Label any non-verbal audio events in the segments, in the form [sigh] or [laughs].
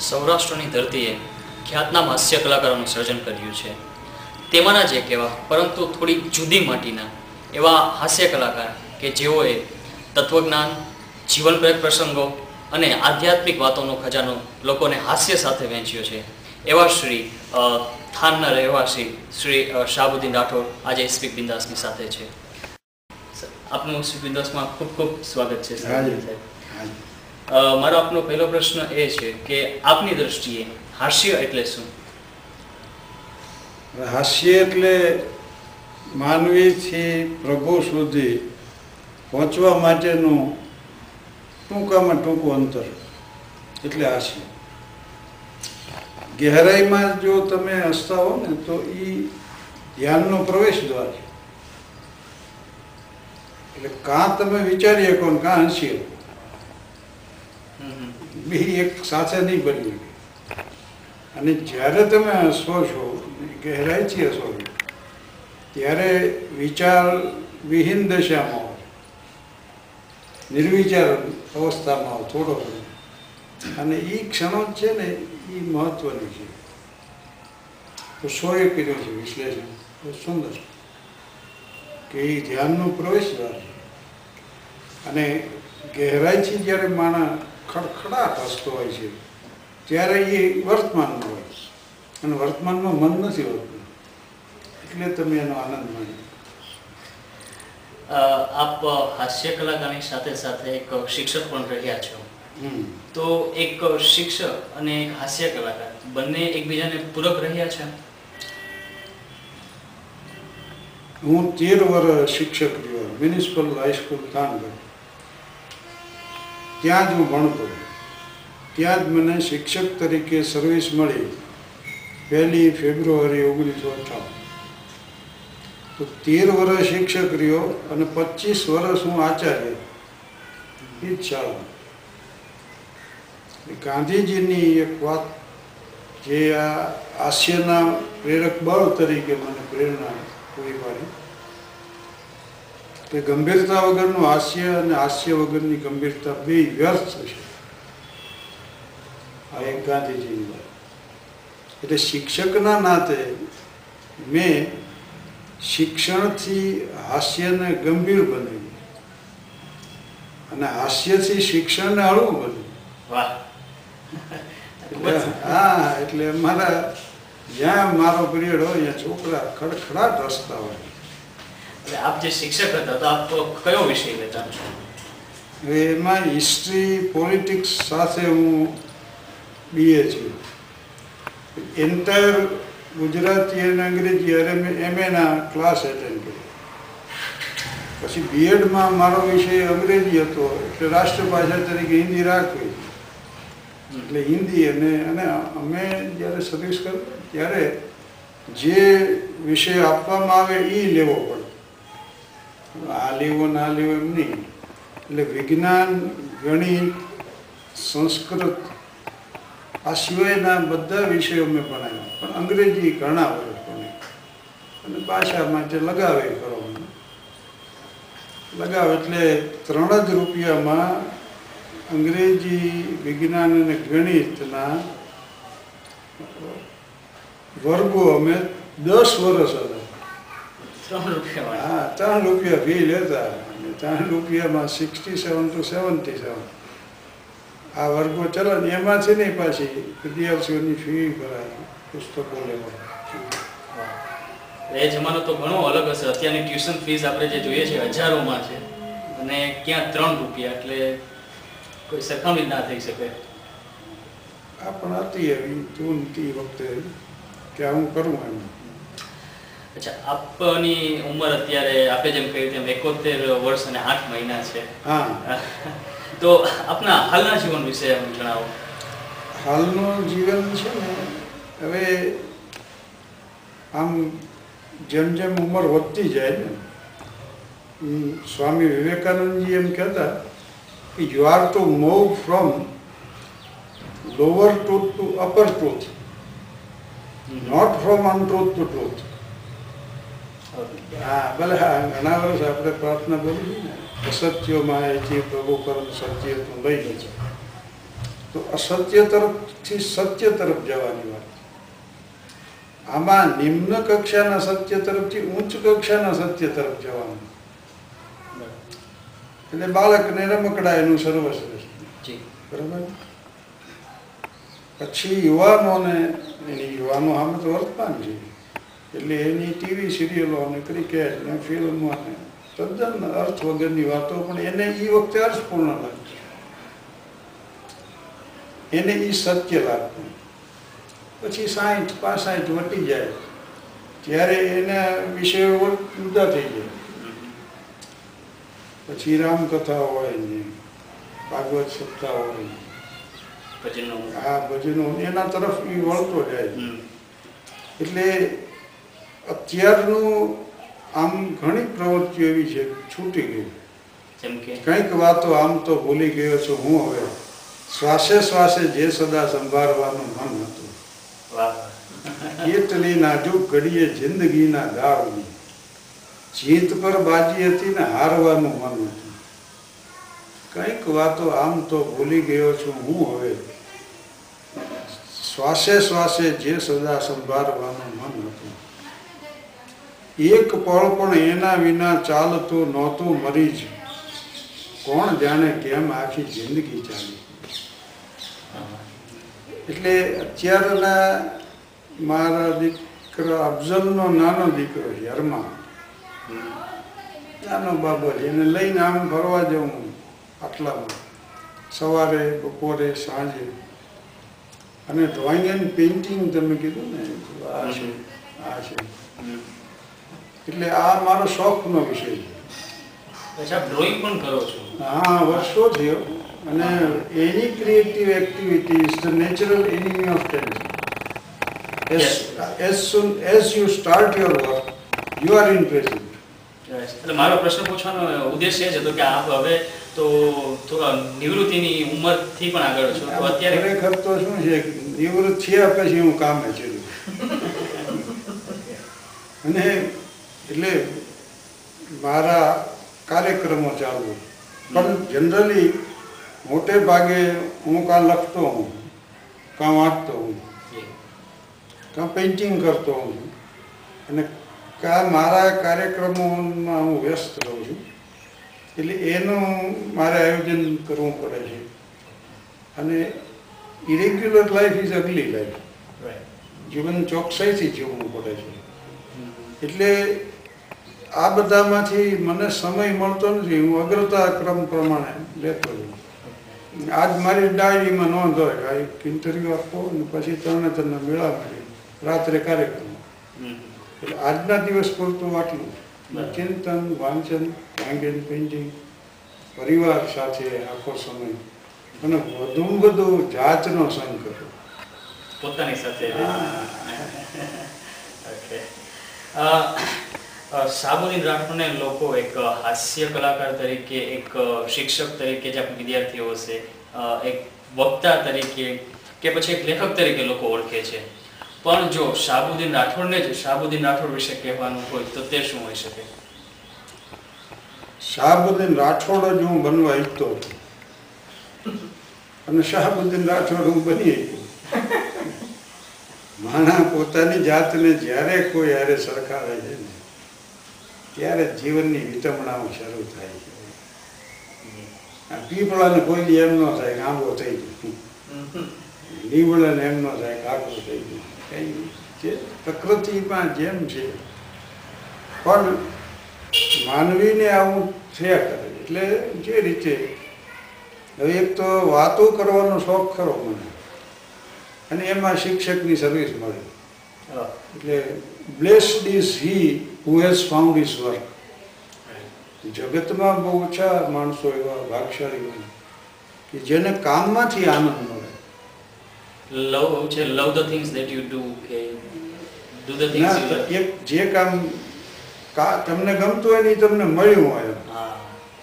સૌરાષ્ટ્રની ધરતીએ ખ્યાતનામ હાસ્ય કલાકારોનું સર્જન કર્યું છે. તેમાંના જ કહેવા પરંતુ થોડી જુદી માટીના, એવા હાસ્ય કલાકાર કે જેઓએ તત્વજ્ઞાન જીવનપ્રેરક પ્રસંગો અને આધ્યાત્મિક વાતોનો ખજાનો લોકોને હાસ્ય સાથે વહેંચ્યો છે. એવા શ્રી થાનના રહેવાસી શ્રી શાહબુદ્દીન રાઠોડ આજે સ્પીક બિંદાસની સાથે છે. આપનું સ્પીક બિંદાસમાં ખૂબ ખૂબ સ્વાગત છે સાહેબ મારો આપનો પહેલો પ્રશ્ન એ છે કે આપની દ્રષ્ટિએ હાસ્ય એટલે શું? હાસ્ય એટલે માનવીથી પ્રભુ સુધી પહોંચવા માટેનું ટૂંકામાં ટૂંકું અંતર, એટલે હાસ્ય. ગહેરાઈમાં જો તમે હસતા હો ને, તો એ ધ્યાનનો પ્રવેશ દ્વાર છે. એટલે કાં તમે વિચારી શકો ને કાં હસી શકો. બે એક સાથે નહીં બની શકે. અને જ્યારે તમે હસો છો ગહેરાઈથી હસો ત્યારે વિચાર વિહીન દશામાં હોય. નિર્વિચાર અવસ્થામાં હોય, થોડો અને એ ક્ષણો છે ને એ મહત્વની છે. સોએ કર્યો છે, વિશ્લેષણ. સુંદર. કે એ ધ્યાનનું પ્રવેશ દ્વાર છે. અને ગહેરાઈથી જ્યારે માણસ ખડખડાટ હસતો હોય છે. ત્યારે એ વર્તમાનમાં હોય છે. અને વર્તમાનમાં મન નથી હોતું. એટલે તમે એનો આનંદ માણ્યો આપ હાસ્ય કલાકારની સાથે સાથે એક શિક્ષક પણ રહ્યા છો. તો એક શિક્ષક અને એક હાસ્ય કલાકાર બંને એકબીજાને પૂરક રહ્યા છે? હું તેર વર્ષ શિક્ષક રહ્યો. મ્યુનિસિપલ હાઈસ્કૂલ થાનગઢ ત્યાં જ હું ભણતો. ત્યાં જ મને શિક્ષક તરીકે સર્વિસ મળી પહેલી ફેબ્રુઆરી ઓગણીસો અઠાવન તો તેર વર્ષ શિક્ષક રહ્યો અને પચીસ વર્ષ હું આચાર્ય એ જ શાળામાં. ગાંધીજીની એક વાત જે આ હાસ્યના પ્રેરક બળ તરીકે મને પ્રેરણા પૂરી પાડી કે ગંભીરતા વગરનું હાસ્ય અને હાસ્ય વગરની ગંભીરતા બે વ્યર્થ છે. આ એક ગાંધીજીની વાત. એટલે શિક્ષકના નાતે મેં શિક્ષણથી હાસ્યને ગંભીર બનાવ્યું. અને હાસ્યથી શિક્ષણને હળવું એટલે હા એટલે મારા જ્યાં મારો પિરિયડ હોય ત્યાં છોકરા ખડખડાટ હસતા હોય. એટલે આપ જે શિક્ષક હતા, તો આપ કયો વિષય લેતા છો? એમાં હિસ્ટ્રી પોલિટિક્સ સાથે હું બીએ છું. એન્ટાયર ગુજરાતી અને અંગ્રેજી અરે મેં એમએના ક્લાસ એટેન્ડ કર્યો. પછી બીએડમાં મારો વિષય અંગ્રેજી હતો, એટલે રાષ્ટ્રભાષા તરીકે હિન્દી રાખવી. એટલે હિન્દી અને અને અમે જ્યારે સર્વિસ કર ત્યારે જે વિષય આપવામાં આવે એ લેવો પડે. આ લેવો ના લેવો એમ નહીં. એટલે વિજ્ઞાન, ગણિત, સંસ્કૃત, આ સિવાયના બધા વિષયો મેં ભણાવ્યા. પણ અંગ્રેજી ઘણા વર્ષ ભણ્યા અને ભાષામાં માટે લગાવે કરો મને. લગાવ એટલે ત્રણ જ રૂપિયામાં અંગ્રેજી, વિજ્ઞાન અને ગણિતના વર્ગો અમે દસ વર્ષ હતા. ત્રણ રૂપિયા હા ત્રણ રૂપિયા ફી લેતા. અને ત્રણ રૂપિયામાં sixty seven to seventy seven આ વર્ગો ચલો ને એમાંથી નહીં પાછી વિદ્યાર્થીઓની ફી ભરાય પુસ્તકો લેવા. એ જમાનો તો ઘણો અલગ હશે. અત્યારની ટ્યુશન ફીસ આપણે જે જોઈએ છે હજારોમાં છે. અને ક્યાં ત્રણ રૂપિયા એટલે કોઈ સરખામણી ના થઈ શકે. આ પણ હતી એવી તે વખતે કે હું કરું એમ. અચ્છા આપની ઉંમર અત્યારે આપે જેમ કહ્યું તેમ એકોતેર વર્ષ અને આઠ મહિના છે. હા. [laughs] તો આપના હાલના જીવન વિશે જણાવો. હાલનું જીવન છે ને હવે આમ જેમ જેમ ઉંમર વધતી જાય ને સ્વામી વિવેકાનંદજી એમ કહેતા કે you are to move from lower truth to upper truth not from untruth to truth હા ભલે હા ઘણા વર્ષ આપણે પ્રાર્થના બોલી ને અસત્યોમાં એથી પ્રભુ પરમ સત્ય તું લઈ છે તો અસત્ય તરફથી સત્ય તરફ જવાની વાત આમાં નિમ્ન કક્ષાના સત્ય તરફથી ઉચ્ચ કક્ષાના સત્ય તરફ જવાનું. એટલે બાળકને રમકડા એનું સર્વશ્રેષ્ઠ. જી. બરાબર? પછી યુવાનોને એની યુવાનો આમ તો વર્તમાન છે. એટલે એની ટીવી સિરિયલો અને ક્રિકેટ ને ફિલ્મો ને તદ્દન અર્થ વગરની વાતો પણ એને એ વખતે અર્થપૂર્ણ લાગતી. એને એ સત્ય લાગતું. પછી સાઠ પાસઠ વટી જાય. ત્યારે એના વિષયો જુદા થઈ જાય. પછી રામકથા હોય ને ભાગવત સપ્તાહ હોય. આ ભજનો. એના તરફ એ વળતો જાય. એટલે અત્યારનું આમ ઘણી પ્રવૃત્તિઓ એવી છે છૂટી ગઈ. જેમ કે? કંઈક વાતો આમ તો ભૂલી ગયો છું હું હવે. શ્વાસે શ્વાસે જે સદા સંભાળવાનું મન હતું. એટલી નાજુક ઘડીએ જિંદગીના ગાળની જીત પર બાજી હતી ને હારવાનું મન હતું. કંઈક વાતો આમ તો ભૂલી ગયો છું હું હવે. શ્વાસે શ્વાસે જે સદા સંભાળવાનું મન હતું એક પળ પણ એના વિના ચાલતું નહોતું મરી જ કોણ જાણે કેમ આખી જિંદગી ચાલી. એટલે અત્યારના મારા દીકરા અફઝલનો નાનો દીકરો છે અરમા નાનો બાબો એને લઈને આમ ફરવા જવું આટલામાં. સવારે બપોરે સાંજે. અને ડ્રોઈંગ એન્ડ પેઇન્ટિંગ તમે કીધું ને? આ છે. આ છે. એટલે આ મારો શોખનો વિષય છે. ડ્રોઈંગ પણ કરો છો? હા વર્ષો થયો. અને એની creative activity is the natural enemy of talent as soon as you start your work you are in present એટલે મારો પ્રશ્ન પૂછવાનો ઉદ્દેશ એ જ હતો કે આપ હવે તો થોડા નિવૃત્તિની ઉંમરથી પણ આગળ છો તો અત્યારે ખરેખર તો શું છે નિવૃત્ત થયા પછી હું કામે છું [laughs] અને એટલે મારા કાર્યક્રમો ચાલુ. પણ જનરલી મોટે ભાગે હું કાં લખતો હું કાં વાંચતો હું કાં પેઇન્ટિંગ કરતો હોઉં છું. અને કાં મારા કાર્યક્રમોમાં હું વ્યસ્ત રહું છું. એટલે એનું મારે આયોજન કરવું પડે છે. અને irregular life is ugly life જીવન ચોકસાઈથી જીવવું પડે છે. એટલે આ બધામાંથી મને સમય મળતો નથી. હું અગ્રતા ક્રમ પ્રમાણે લેતો છું આજ મારી ડાયરીમાં નોંધ હોય આ એક ઇન્ટરવ્યૂ આપો અને પછી ત્રણે તમને મેળા મળી રાત્રે કાર્યક્રમ. એટલે આજના દિવસ પૂરતું આટલું. ચિંતન વાંચન એન્ડ પેઇન્ટિંગ પરિવાર સાથે આખો સમય. અને વધુમાં વધુ જાતનો સંગ કર્યો પોતાની સાથે. [laughs] ઓકે સાબુદ્દીન રાઠોડને લોકો એક હાસ્ય કલાકાર તરીકે, એક શિક્ષક તરીકે જે વિદ્યાર્થીઓ છે એક વક્તા તરીકે કે પછી એક લેખક તરીકે લોકો ઓળખે છે. પણ જો શાહબુદ્દીન રાઠોડને જ શાહબુદ્દીન રાઠોડ વિશે કહેવાનું હોય તો તે શું હોઈ શકે? શાહબુદ્દીન રાઠોડ જ હું બનવા ઈચ્છતો અને શાહબુદ્દીન રાઠોડ હું બની માણા પોતાની જાતને જ્યારે કોઈ હારે સરખાવે છે ને ત્યારે જીવનની વિતમણાઓ શરૂ થાય છે. પીપળાને કોઈ એમ ન થાય કે આંબો થઈ ગયો. લીમડાને એમ ન થાય કે આંબો થઈ ગયો. કંઈ જે પ્રકૃતિમાં જેમ છે પણ માનવીને આવું થયા કરે એટલે જે રીતે હવે એક તો વાતો કરવાનો શોખ ખરો મને. અને એમાં શિક્ષકની સર્વિસ મળે. એટલે blessed is he who has found his work જગતમાં બહુ ઓછા માણસો એવા ભાગશાળી હોય કે જેને કામમાંથી આનંદ મળે. લવ છે love the things that you do કે ડુ ધ થિંગ્સ જે કામ તમને ગમતું હોય ને તમને મળ્યું હોય. હા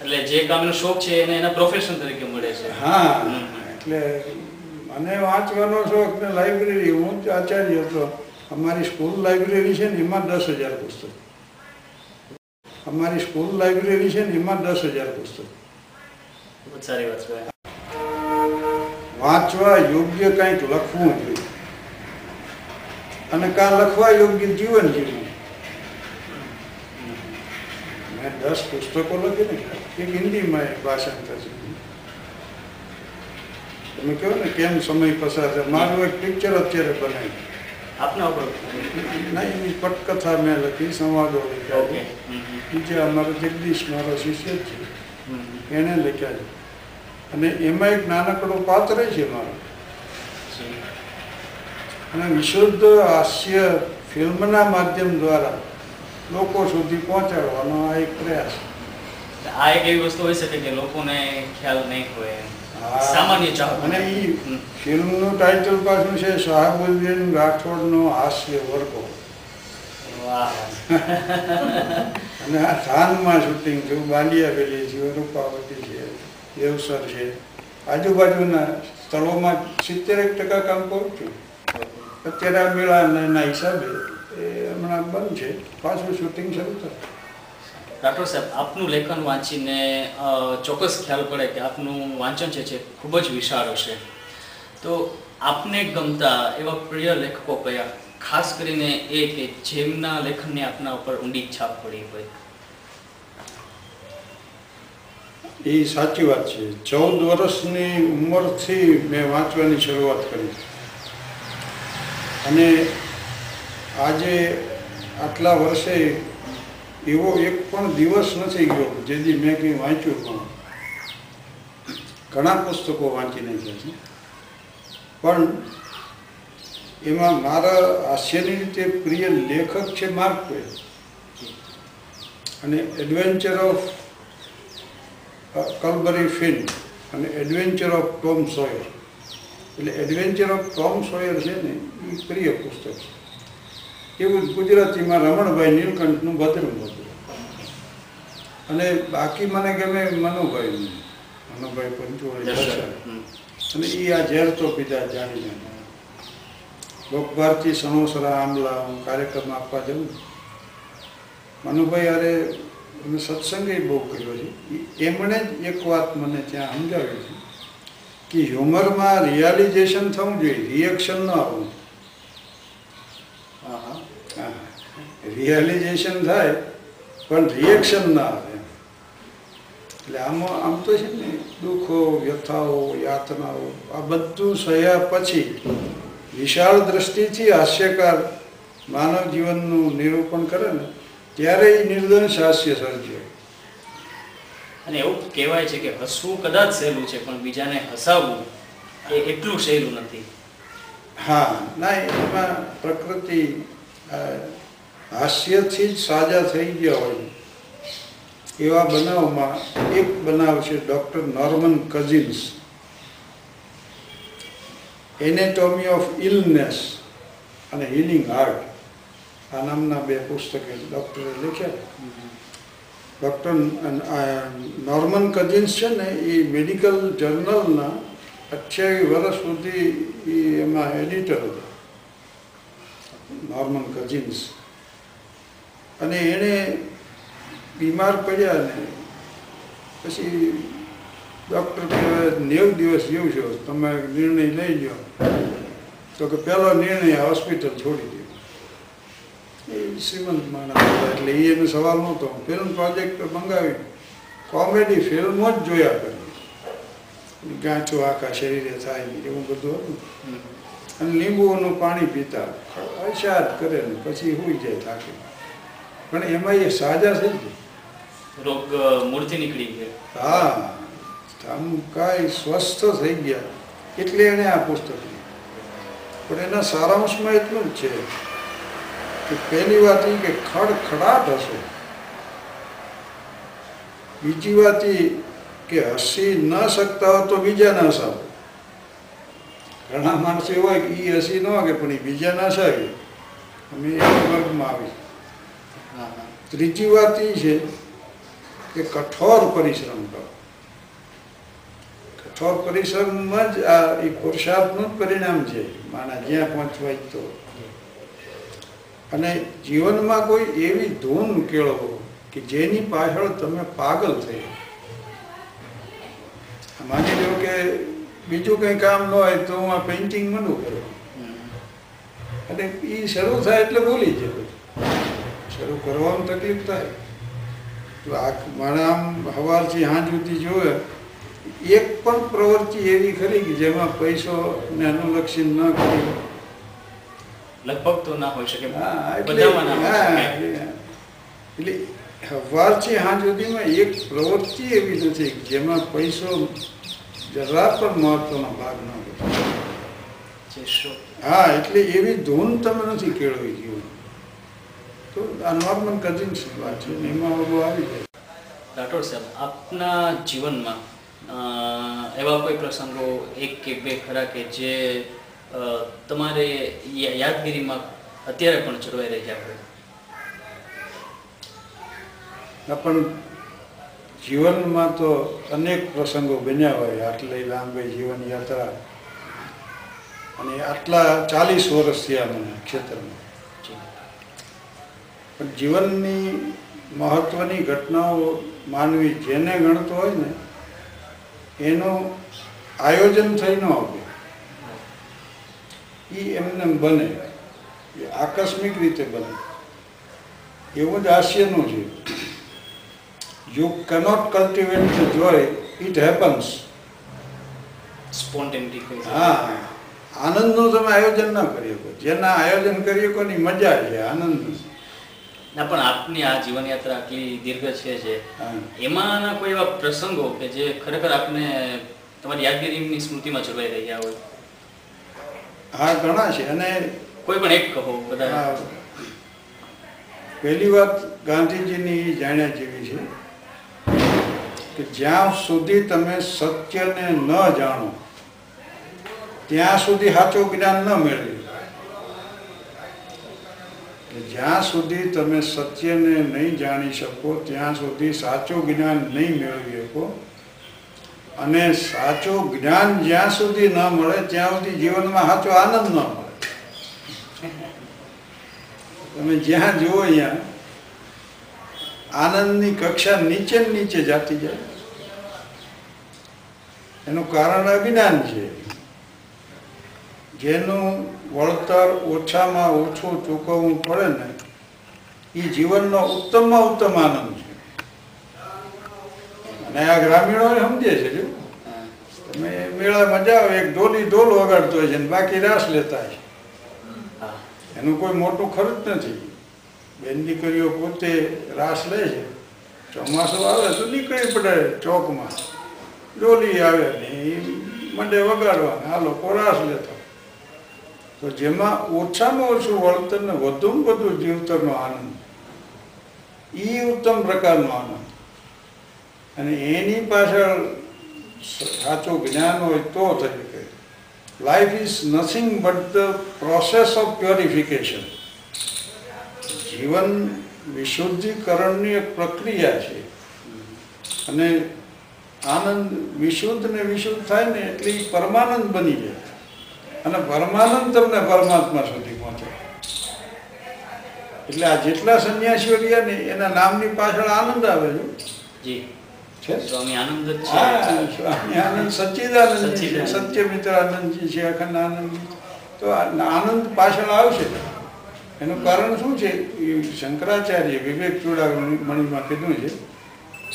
એટલે જે કામનો શોખ છે એને એના પ્રોફેશન તરીકે મળે છે. હા એટલે મને વાંચવાનો શોખ ને લાઇબ્રેરી હું આચાર્ય હતો. અમારી સ્કૂલ લાઇબ્રેરી છે ને એમાં દસ હજાર પુસ્તક. અમારી સ્કૂલ લાઇબ્રેરી છે ને એમાં દસ હજાર પુસ્તક. સારી વાત છે વાંચવા યોગ્ય કંઈક લખવું જોઈએ. અને કાં લખવા યોગ્ય જીવન જીવવું મેં દસ પુસ્તકો લખી ને એક હિન્દીમાં એક ભાષાંતર છે તમે કહો ને કેમ સમય પસાર છે મારું એક પિક્ચર અત્યારે બનાવ્યું. આપના ઉપર? નહીં પટકથા મેં લખી સંવાદો લખ્યા. બીજા અમારો જગદીશ મારો શિષ્ય છે એણે લખ્યા છે. અને એમાં એક નાનકડો પાત્ર છે મારો. અને વિશુદ્ધ હાસ્ય ફિલ્મના માધ્યમ દ્વારા લોકો સુધી પહોંચાડવાનો આ એક પ્રયાસ. આ એક એવી વસ્તુ હોઈ શકે કે લોકોને ખ્યાલ નહીં હોય. સામાન્ય અને એ ફિલ્મનું ટાઇટલ પાછું છે શાહબુદ્દીન રાઠોડનો હાસ્ય વર્ગો. અને આ થાનમાં શૂટિંગ થયું બાંડિયા વેલી છે રૂપાવતી છે દેવસર છે. આજુબાજુના સ્થળોમાં સિત્તેર એક ટકા કામ પહોંચ્યું અત્યારે આ મેળાના હિસાબે એ હમણાં બંધ છે. પાછું શૂટિંગ શરૂ થશે. રાઠોડ સાહેબ આપનું લેખન વાંચીને ચોક્કસ ખ્યાલ પડે કે આપનું વાંચન છે જે ખૂબ જ વિશાળ હશે. તો આપને ગમતા એવા પ્રિય લેખકો કયા? ખાસ કરીને એ કે જેમના લેખનની આપના ઉપર ઊંડી છાપ પડી હોય. એ સાચી વાત છે. ચૌદ વર્ષની ઉંમરથી મેં વાંચવાની શરૂઆત કરી. અને આજે આટલા વર્ષે એવો એક પણ દિવસ નથી ગયો જેથી મેં કંઈ વાંચ્યું પણ ઘણા પુસ્તકો વાંચી નાખ્યા છે. પણ એમાં મારા હાસ્યની રીતે પ્રિય લેખક છે માર્ક ટ્વેન. અને એડવેન્ચર ઓફ કલબરી ફિન અને એડવેન્ચર ઓફ ટોમ સોયર. એટલે એડવેન્ચર ઓફ ટોમ સોયર છે ને એ પ્રિય પુસ્તક છે. એવું જ ગુજરાતીમાં રમણભાઈ નીલકંઠનું ભદ્રમ હતું અને બાકી મને ગમે મનુભાઈ. મનુભાઈ પંચોળી અને એ આ ઝેર તો પીધા જાણી જાણી સણોસરા આંબલા હું કાર્યક્રમ આપવા જાઉં મનુભાઈ અરે અમે સત્સંગે બહુ કર્યો છે. એમણે જ એક વાત મને ત્યાં સમજાવી છે કે હ્યુમરમાં રિયાલિઝેશન થવું જોઈએ રિએક્શન ન આવવું હા, હા. રિયલાઇઝેશન થાય પણ રિએક્શન ના આવે એટલે આમાં આમ તો છે ને દુઃખો વ્યથાઓ યાતનાઓ આ બધું સહ્યા પછી વિશાળ દ્રષ્ટિથી હાસ્યકાર માનવ જીવનનું નિરૂપણ કરે ને ત્યારે એ નિર્દંશ હાસ્ય સર્જે. અને એવું કહેવાય છે કે હસવું કદાચ સહેલું છે પણ બીજાને હસાવવું એ એટલું સહેલું નથી. હા ના એમાં પ્રકૃતિ હાસ્યથી જ સાજા થઈ ગયા હોય એવા બનાવમાં એક બનાવ છે doctor Norman Cousins. Anatomy of illness અને હિલિંગ હાર્ટ આ નામના બે પુસ્તકે ડૉક્ટરે લખ્યા. ડૉક્ટર નોર્મન કઝિન્સ છે ને, એ મેડિકલ જર્નલના અઠ્યાવીસ વર્ષ સુધી એ એમાં એડિટર હતો. નોર્મન કઝિન્સ અને એણે બીમાર પડ્યા ને, પછી ડૉક્ટર કહેવાય નેવ દિવસ જેવું છે તમે નિર્ણય લઈ લો તો કે પહેલો નિર્ણય હોસ્પિટલ છોડી દો. એ શ્રીમંત માણસ એટલે એ એનો સવાલ નહોતો. ફિલ્મ પ્રોજેક્ટ મંગાવી કોમેડી ફિલ્મો જ જોયા કરી. ગાંઠો આખા શરીરે થાય એવું બધું હતું. અને લીંબુઓનું પાણી પીતા. અશાદ કરે ને પછી હોઈ જાય થાકી. પણ એમાં એ સાજા થઈ ગયા રોગ મૂળથી નીકળી ગયા. હા. આમ કાંઈ સ્વસ્થ થઈ ગયા. એટલે એણે આ પુસ્તક. પણ એના સારાંશમાં એટલું જ છે કે પહેલી વાત એ કે ખડખડાટ હશે. બીજી વાત એ કે હસી ન શકતા હો તો બીજા ના હસાવો. ઘણા માણસો હોય કે એ હસી ન કે પણ એ બીજા ના હસાવી અમે એ વર્ગમાં આવી. ત્રીજી વાત એ છે કે કઠોર પરિશ્રમ કરો. કઠોર પરિશ્રમમાં જ આ એ પુરુષાર્થનું પરિણામ છે. માણસ જ્યાં પહોંચવાય તો. અને જીવનમાં કોઈ એવી ધૂન કેળવો કે જેની પાછળ તમે પાગલ થઈ માની લો કે બીજું કંઈ કામ ન હોય તો હું આ પેઇન્ટિંગ મંડું કરું. અને એ શરૂ થાય એટલે ભૂલી જાય શરૂ કરવાનું તકલીફ થાય. તો આ માણસ આમ સવારથી સાંજ સુધી જોવે એક પણ પ્રવૃત્તિ એવી ખરી કે જેમાં પૈસો ને અનુલક્ષી ન કરી. લગભગ તો ના હોઈ શકે. એટલે હા, સવારથી સાંજ સુધીમાં એક પ્રવૃત્તિ એવી નથી જેમાં પૈસો જરા પણ મહત્વનો ભાગ ન હોય. હા એટલે એવી ધૂન તમે નથી કેળવી જીવન. તો આ નોર્મલ કઝિન્સની વાત છે એમાં આવી જાય. રાઠોડ સાહેબ આપના જીવનમાં એવા કોઈ પ્રસંગો એક કે બે ખરા કે જે તમારે યાદગીરીમાં અત્યારે પણ જળવાઈ રહ્યા હોય? પણ જીવનમાં તો અનેક પ્રસંગો બન્યા હોય આટલી લાંબી જીવન યાત્રા. અને આટલા ચાલીસ વર્ષ થયા મને ક્ષેત્રમાં. પણ જીવનની મહત્વની ઘટનાઓ માનવી જેને ગણતો હોય ને એનું આયોજન થઈ ન આવે એ એમને બને. એ આકસ્મિક રીતે બને. એવું જ હાસ્યનું છે. You cannot cultivate the joy it happens હા આનંદનું તમે આયોજન ના કરી શકો જેના આયોજન કરી શકો ની મજા છે? આનંદ ના પણ આપની આ જીવનયાત્રા આટલી દીર્ઘ છે જે એમાંના કોઈ એવા પ્રસંગો કે જે ખરેખર આપને તમારી યાદગીરીની સ્મૃતિમાં જળવાઈ રહ્યા હોય? હા ઘણા છે. અને કોઈ પણ એક કહો બધા. પહેલી વાત ગાંધીજીની જાણ્યા જેવી છે કે જ્યાં સુધી તમે સત્યને ન જાણો ત્યાં સુધી સાચું જ્ઞાન ન મેળવી. કે જ્યાં સુધી તમે સત્યને નહીં જાણી શકો, ત્યાં સુધી સાચું જ્ઞાન નહીં મેળવી શકો. અને સાચું જ્ઞાન જ્યાં સુધી ન મળે, ત્યાં સુધી જીવનમાં સાચો આનંદ ન મળે. તમે જ્યાં જુઓ અહીંયા, આનંદની કક્ષા નીચે નીચે જાતી જાય. એનું કારણ અજ્ઞાન છે. જેનું વળતર ઓછામાં ઓછું ચૂકવવું પડે ને એ જીવનનો ઉત્તમમાં ઉત્તમ આનંદ છે. અને આ ગ્રામીણો સમજે છે, જો. તમે મેળા મજા આવે, એક ઢોલી ઢોલ વગાડતો હોય છે ને, બાકી રાસ લેતા છે. એનું કોઈ મોટું ખર્ચ નથી. બેન દીકરીઓ પોતે રાસ લે છે. ચોમાસું આવે તો નીકળી પડે ચોકમાં. ડોલી આવે ને એ મંડે વગાડવાના. આ લોકો રાસ લેતા તો જેમાં ઓછામાં ઓછું વળતર ને વધુમાં વધુ જીવતરનો આનંદ. એ ઉત્તમ પ્રકારનો આનંદ. અને એની પાછળ સાચું જ્ઞાન હોય તો થઈ શકે life is nothing but the process of purification જીવન વિશુદ્ધિકરણની એક પ્રક્રિયા છે. અને આનંદ વિશુદ્ધ ને વિશુદ્ધ થાય ને એટલે પરમાનંદ બની જાય. અને પરમાનંદ તમને પરમાત્મા સુધી પહોંચે. એટલે આ જેટલા સંન્યાસીઓ રહ્યા ને એના નામની પાછળ આનંદ આવે છે. સ્વામી આનંદ છે. સ્વામી આનંદ સચ્ચિદાનંદ છે. સત્ય મિત્ર આનંદજી છે અખંડ આનંદજી તો આનંદ પાછળ આવશે. એનું કારણ શું છે? એ શંકરાચાર્ય વિવેક ચૂડામણીમાં કીધું છે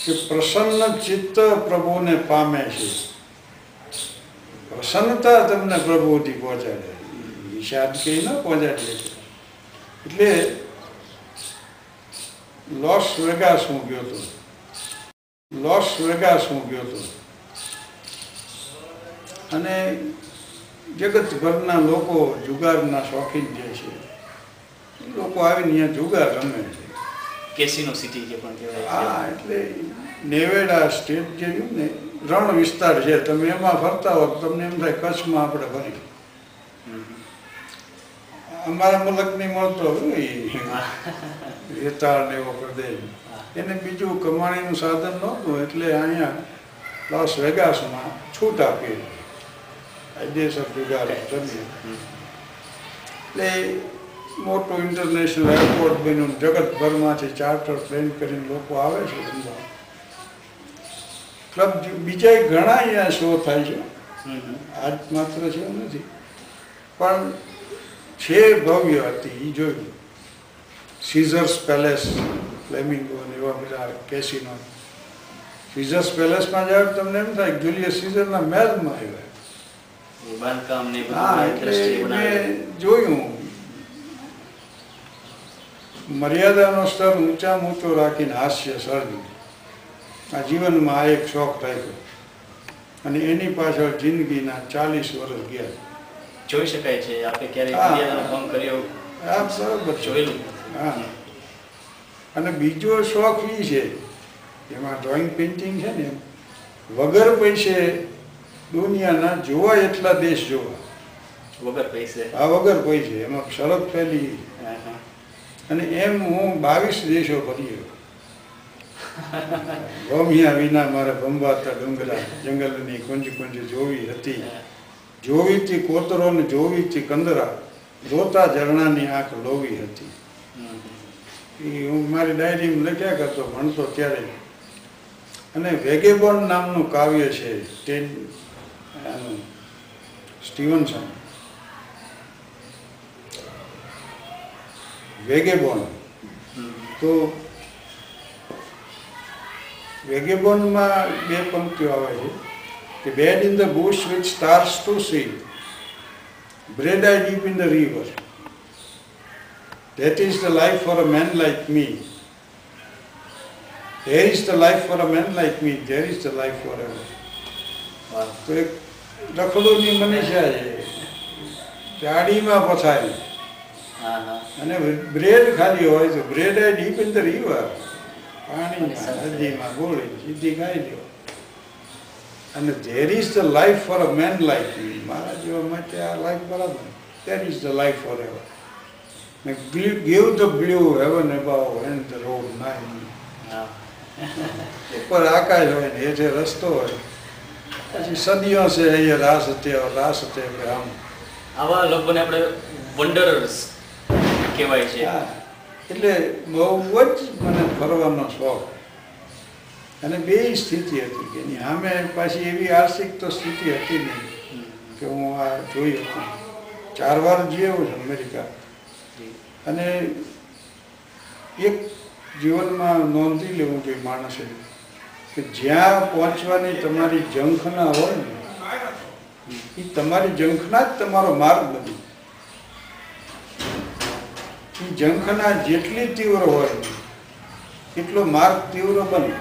કે પ્રસન્ન ચિત્ત પ્રભુને પામે છે. પ્રસન્નતા તમને પ્રભુથી પહોંચાડે. વિષાદ કે ન પહોંચાડે એટલે લોસ વેગાસ હું ગયો હતો લોસ વેગાસ હું ગયો હતો અને જગતભરના લોકો જુગારના શોખીન જે છે એ લોકો આવીને અહીંયા જુગાર રમે છે. કેસીનો સિટી જે પણ કહેવાય. હા એટલે નેવેડા સ્ટેટ જે રહ્યું ને રણ વિસ્તાર છે, તમે એમાં ફરતા હો તમને એમ થાય કચ્છમાં આપણે ફરી. અમારા મુલકની મળતો રેતાળ ને એવો પ્રદેશ. એને બીજું કમાણીનું સાધન નહોતું, એટલે અહીંયા લોસ વેગાસમાં છૂટ આપી. જુગાર જમીએ એટલે મોટું ઇન્ટરનેશનલ એરપોર્ટ બન્યું જગતભરમાંથી ચાર્ટર પ્લેન કરીને લોકો આવે છે રમવા ક્લબ બીજા ઘણા અહીંયા શો થાય છે. આજ માત્ર છે નથી. પણ છે ભવ્ય હતી એ જોયું. સીઝર્સ પેલેસ ફ્લેમિંગો ને એવા બધા કેસિનો સીઝર્સ પેલેસમાં જાવ તમને એમ થાય જુલિયસ સીઝરના મહેલમાં આવ્યા. બાંધકામ ને હા એટલે મેં જોયું. મર્યાદાનો સ્તર ઊંચામાં ઊંચો રાખીને હાસ્ય સર્જ્યું આ જીવનમાં આ એક શોખ રાખ્યો. અને એની પાછળ જિંદગીના ચાલીસ વર્ષ ગયા. જોઈ શકાય છે આપણે ક્યારેક હા. કર્યો? આ બરાબર. જોયેલું. હા. અને બીજો શોખ એ છે એમાં ડ્રોઈંગ પેઇન્ટિંગ છે ને વગર પૈસે દુનિયાના જોવા એટલા દેશ જોવા. વગર પૈસે? આ વગર પૈસે. એમાં શરત હા, હા. અને એમ હું બાવીસ દેશો ફર્યો ભમ્યા વિના મારે ભંભાતા ડુંગરા જંગલની કુંજ કુંજ જોવી હતી. જોવીથી કોતરો ને જોવીથી કંદરા જોતા ઝરણાની આંખ લોવી હતી. એ હું મારી ડાયરીમાં લખ્યા કરતો, ભણતો ત્યારે. અને વેગેબોન નામનું કાવ્ય છે તે સ્ટીવનસન. વેગેબોન. તો વેગેબોનમાં બે પંક્તિઓ આવે છે કે bed in the bush with stars to see bread I dip in the river that is the life for a man like me there is the life for a man like me there is the life forever વાહ. તો એક રખડુની મનીષા છે ગાડીમાં પથારી હા હા અને bread ખાલી હોય તો bread I dip in the river પાણીમાં નદીમાં ગોળી સીધી ખાઈ લ્યો અને there is the life for a man life મારા જેવા માટે આ લાઈફ બરાબર there is the life forever ને give the blue heaven above and the road nine ઉપર આકાશ હોય ને હેઠે રસ્તો હોય પછી સદીઓ છે અહીંયા રાસ હતે રાસ હતે આમ આવા લોકોને આપણે વંડરર્સ કહેવાય છે એટલે બહુ જ મને ફરવાનો શોખ. અને બે સ્થિતિ હતી કે એની સામે પાછી એવી આર્થિક તો સ્થિતિ હતી નહીં કે હું આ જોઈ હતી ચાર વાર જેવો છું અમેરિકા. અને એક જીવનમાં નોંધી લેવું જોઈએ માણસે કે જ્યાં પહોંચવાની તમારી ઝંખના હોય ને એ તમારી ઝંખના જ તમારો માર્ગ બની એ ઝંખના જેટલી તીવ્ર હોય એટલો માર્ગ તીવ્ર બને.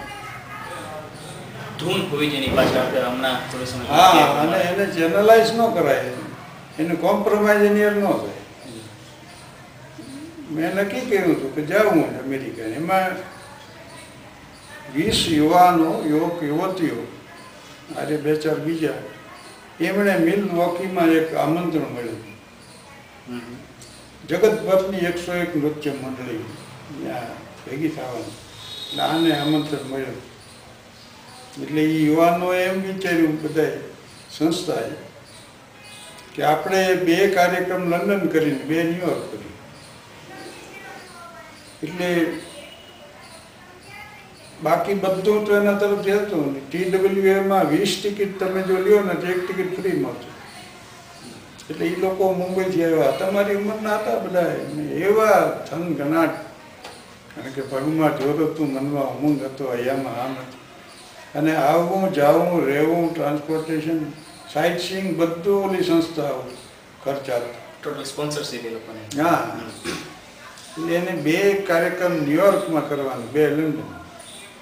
ધૂન હોવી જેની પાછળ આપણે હમણાં થોડો સમય હા અને એને જનરલાઇઝ ન કરાય. એને કોમ્પ્રોમાઇઝ એની ન થાય મેં નક્કી કર્યું હતું કે જાઉં હું અમેરિકા એમાં વીસ યુવાનો યુવક યુવતીઓ આજે બે ચાર બીજા એમણે મિલ વોકીમાં એક આમંત્રણ મળ્યું. જગતભરની એકસો એક નૃત્ય મંડળી ત્યાં ભેગી થવાની. એટલે આને આમંત્રણ મળ્યું. એટલે એ યુવાનોએ એમ વિચાર્યું બધાએ સંસ્થાએ કે આપણે બે કાર્યક્રમ લંડન કરીને, બે ન્યુયોર્ક કરી એટલે બાકી બધું તો એના તરફથી હતું ટી ડબલ્યુ એમાં વીસ ટિકિટ તમે જો લ્યો ને તો એક ટિકિટ ફ્રી મળશે એટલે એ લોકો મુંબઈથી આવ્યા. તમારી ઉંમરના હતા બધા એવા થનગનાટ કારણ કે પગમાં જોર તું મનમાં ઉમંગ હતો અહીંયામાં આમ હતું અને આવવું જાવું રહેવું ટ્રાન્સપોર્ટેશન સાઇટ સીંગ બધું ઓલી સંસ્થાઓ ખર્ચાતું ટોટલ સ્પોન્સરશિપ એ લોકોને. હા. એટલે એને બે કાર્યક્રમ ન્યુયોર્કમાં કરવાનું બે લંડન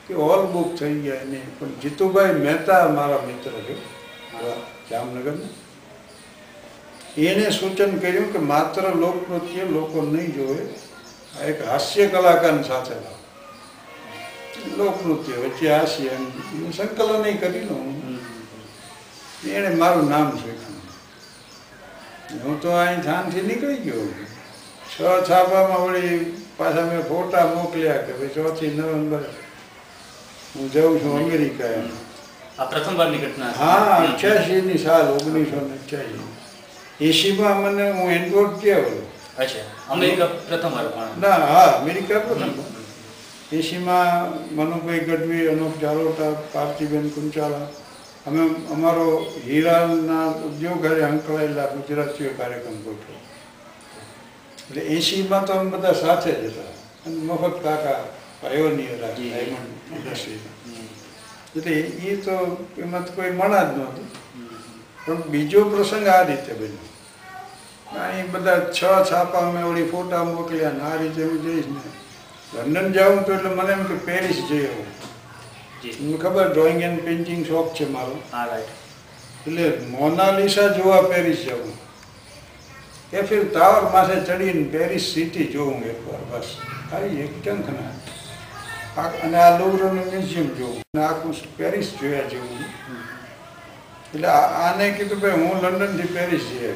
કે ઓલ બુક થઈ ગયા એને. પણ જીતુભાઈ મહેતા મારા મિત્ર છે. જામનગરના. એને સૂચન કર્યું કે માત્ર લોકનૃત્ય લોકો નહીં જોવે. આ એક હાસ્ય કલાકાર સાથે લાવો. લોકનૃત્ય વચ્ચે હાસ્ય એમ. એનું સંકલન કરી લઉં. એણે મારું નામ શીખ્યું હું તો અહીં થાનથી નીકળી ગયો. છ છાપામાં વળી પાછા મેં ફોટા મોકલ્યા કે ભાઈ ચોથી નવેમ્બર હું જાઉં છું અમેરિકા એમ આ પ્રથમવારની ઘટના હા અઠ્યાસી ની સાલ ઓગણીસો ને અઠ્યાસી. એસીમાં મને હું એન્ડ્રોડ થયા. બોલો અચ્છા અમેરિકા પ્રથમ ના હા અમેરિકા પ્રથમ એસીમાં મનુભાઈ ગઢવી અનુપ જાલોટા પાર્થિબેન કુંચાલા. અમે અમારો હીરાના ઉદ્યોગ હારે સંકળાયેલા ગુજરાતીઓ કાર્યક્રમ ગોઠવ્યો. એટલે એસીમાં તો અમે બધા સાથે જ હતા. અને મફત કાકા પાયોનિયર. ડાયમંડ ઇન્ડસ્ટ્રીના એટલે એ તો એમાં તો કોઈ મણા જ નહોતું. પણ બીજો પ્રસંગ આ રીતે બન્યો. અહીં બધા છ છાપા મેં ઓળી ફોટા મોકલ્યા ને આ રીતે હું જઈશ ને. લંડન જાઉં તો એટલે મને એમ કે પેરિસ જઈ આવું. મને ખબર ડ્રોઈંગ એન્ડ પેઇન્ટિંગ શોખ છે મારો? એટલે મોનાલિસા જોવા પેરિસ જવું એ ફિર ટાવર માથે ચડીને પેરિસ સિટી જોવું એકવાર બસ. ખાલી એક ટંકના અને આ લુવરનું મ્યુઝિયમ જોવું અને આખું પેરિસ જોયા જેવું. એટલે આને કીધું ભાઈ હું લંડનથી પેરિસ જઈએ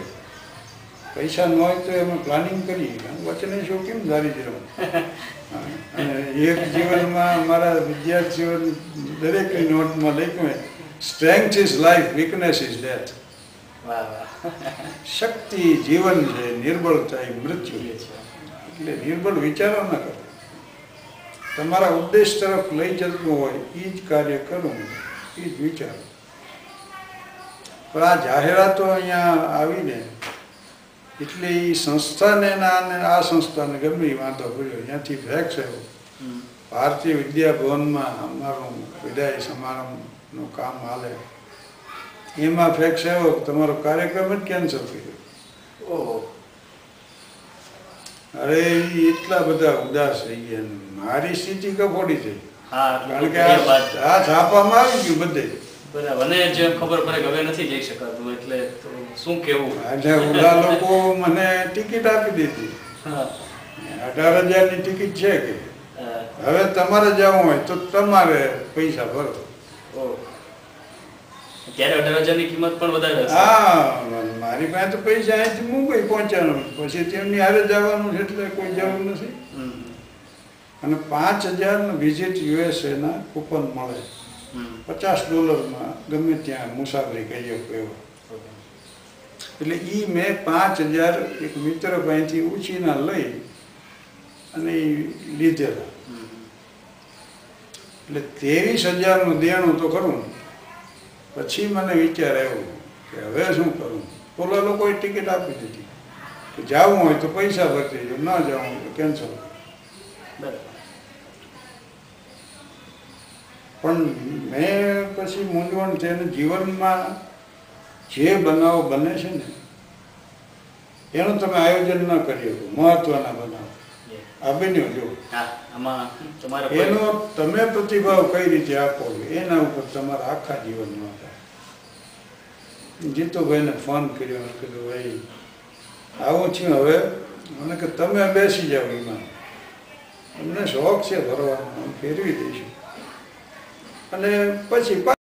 પૈસા ન હોય તો અમે પ્લાનિંગ કરીએ. વચને શું કેમ ધારી જ અને એક જીવનમાં મારા વિદ્યાર્થીઓ દરેકની નોટમાં લખ્યું strength is life weakness is death શક્તિ જીવન છે નિર્બળતા એ મૃત્યુ છે. એટલે નિર્બળ વિચારો ન કરો. તમારા ઉદ્દેશ તરફ લઈ જતું હોય એ જ કાર્ય કરવું એ જ વિચારો. પણ આ જાહેરાતો અહીંયા આવીને એટલે એ સંસ્થાને ના આ સંસ્થાને ગમે એ વાંધો પડ્યો ત્યાંથી ફેક્સ આવ્યો ભારતીય વિદ્યાભવનમાં અમારું વિદાય સમારંભનું કામ હાલે. એમાં ફેક્સ આવ્યો તમારો કાર્યક્રમ જ કેન્સલ કર્યો. ઓહો. અરે એટલા બધા ઉદાસ થઈ ગયા મારી સ્થિતિ કફોડી થઈ. હા કારણ કે આ આ છાપામાં આવી ગયું બધે. બરાબર. મને જેમ ખબર પડે હવે નથી જઈ શકાતું એટલે શું કેવું? અને ઓલા લોકો મને ટિકિટ આપી દીધી. અઢાર હજારની ટિકિટ છે કે. હવે તમારે જવું હોય તો તમારે પૈસા ભરો. ત્યારે અઢાર હજારની કિંમત પણ વધારે હા મારી પાસે તો પૈસા અહીંથી મુંબઈ પહોંચવાનું પછી તેમની હારે જવાનું છે એટલે કોઈ જરૂર નથી. અને પાંચ હજાર વિઝિટ યુએસએના કૂપન મળે. હમ. પચાસ ડોલરમાં ગમે ત્યાં મુસાફરી કરી શકો એવો. એટલે એ મેં પાંચ હજાર એક મિત્ર પાસેથી ઉછીના લઈ અને એ લીધેલા. એટલે ત્રેવીસ હજારનું દેણું તો કરું પછી મને વિચાર આવ્યો કે હવે શું કરું? ઓલા લોકોએ ટિકિટ આપી દીધી. કે જવું હોય તો પૈસા ભરતી દેજો ન જવું હોય તો કેન્સલ. બરાબર. પણ મેં પછી મૂંઝવણ થઈને જીવનમાં જે બનાવો બને છે ને એનું તમે આયોજન ન કરી શકો મહત્વના બનાવો. આ બન્યો જો એનો તમે પ્રતિભાવ કઈ રીતે આપો એના ઉપર તમારા આખા જીવનમાં જીતુભાઈને ફોન કર્યો કીધું ભાઈ આવું છું હવે. મને કે તમે બેસી જાઓ એમાં. અમને શોખ છે ફરવાનો ફેરવી દઈશું. અને પછી